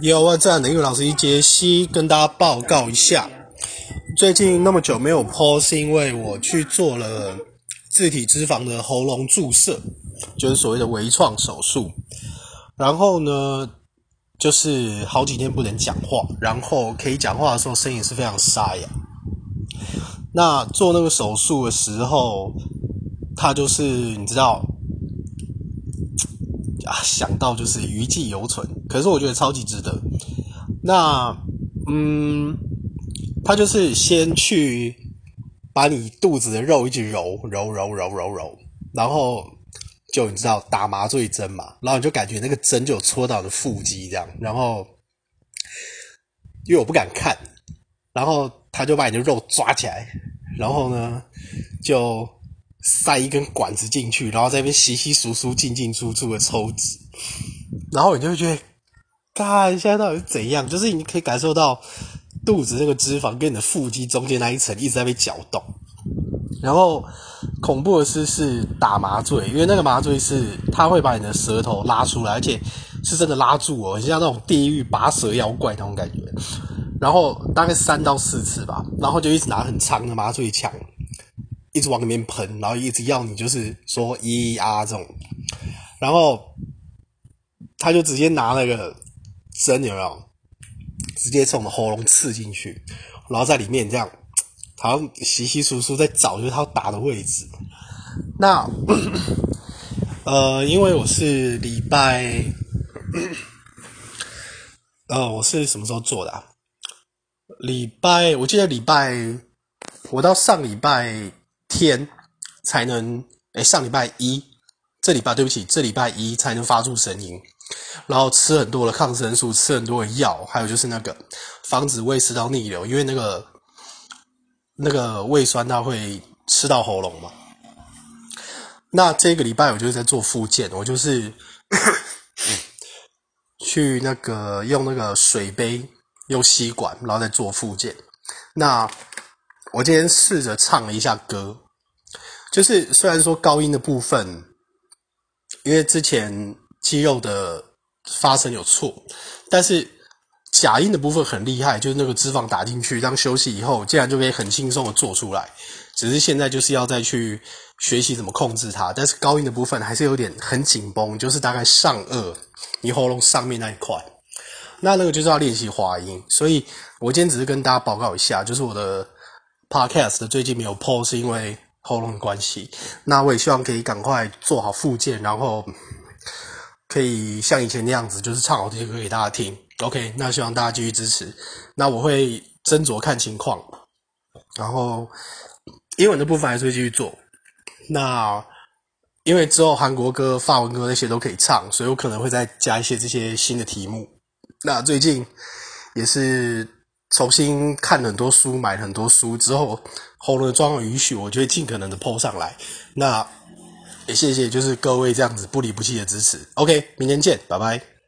有啊，这样的英文老师杰西跟大家报告一下，最近那么久没有剖是因为我去做了自体脂肪的喉咙注射，就是所谓的微创手术。然后呢，就是好几天不能讲话，然后可以讲话的时候声音是非常沙哑。那做那个手术的时候，他就是你知道。啊，想到就是余悸犹存，可是我觉得超级值得。那，嗯，他就是先去把你肚子的肉一直揉揉揉揉揉揉，然后就你知道打麻醉针嘛，然后你就感觉那个针就戳到你的腹肌这样，然后因为我不敢看，然后他就把你的肉抓起来，然后呢就。塞一根管子进去，然后在那边稀稀疏疏、进进出出的抽脂，然后你就会觉得，看现在到底是怎样？就是你可以感受到肚子那个脂肪跟你的腹肌中间那一层一直在被搅动。然后恐怖的是是打麻醉，因为那个麻醉是它会把你的舌头拉出来，而且是真的拉住哦，很像那种地狱拔舌妖怪那种感觉。然后大概三到四次吧，然后就一直拿很长的麻醉枪。一直往里面喷，然后一直要你就是说咿啊这种，然后他就直接拿那个针有没有，直接从我们喉咙刺进去，然后在里面这样，好像稀稀疏疏在找就是他打的位置。那 呃，因为我是礼拜，呃，我是什么时候做的啊？礼拜，我记得礼拜，我到上礼拜。天才能诶，上礼拜一，这礼拜对不起，这礼拜一才能发出声音，然后吃很多的抗生素，吃很多的药，还有就是那个防止胃食道逆流，因为那个那个胃酸它会吃到喉咙嘛。那这个礼拜我就是在做复健，我就是 去那个用那个水杯用吸管，然后再做复健。那我今天试着唱了一下歌，就是虽然说高音的部分，因为之前肌肉的发声有错，但是假音的部分很厉害，就是那个脂肪打进去，当休息以后，竟然就可以很轻松的做出来。只是现在就是要再去学习怎么控制它，但是高音的部分还是有点很紧绷，就是大概上颚，你喉咙上面那一块，那那个就是要练习滑音。所以我今天只是跟大家报告一下，就是我的。Podcast 的最近没有 po 是因为喉咙的关系，那我也希望可以赶快做好复健，然后可以像以前那样子，就是唱好这些歌给大家听。OK，那希望大家继续支持。那我会斟酌看情况，然后英文的部分还是会继续做。那因为之后韩国歌、法文歌那些都可以唱，所以我可能会再加一些这些新的题目。那最近也是。重新看很多书，买很多书之后，喉咙的状况允许，我就会尽可能的 po 上来。那也谢谢，就是各位这样子不离不弃的支持。OK，明天见，拜拜。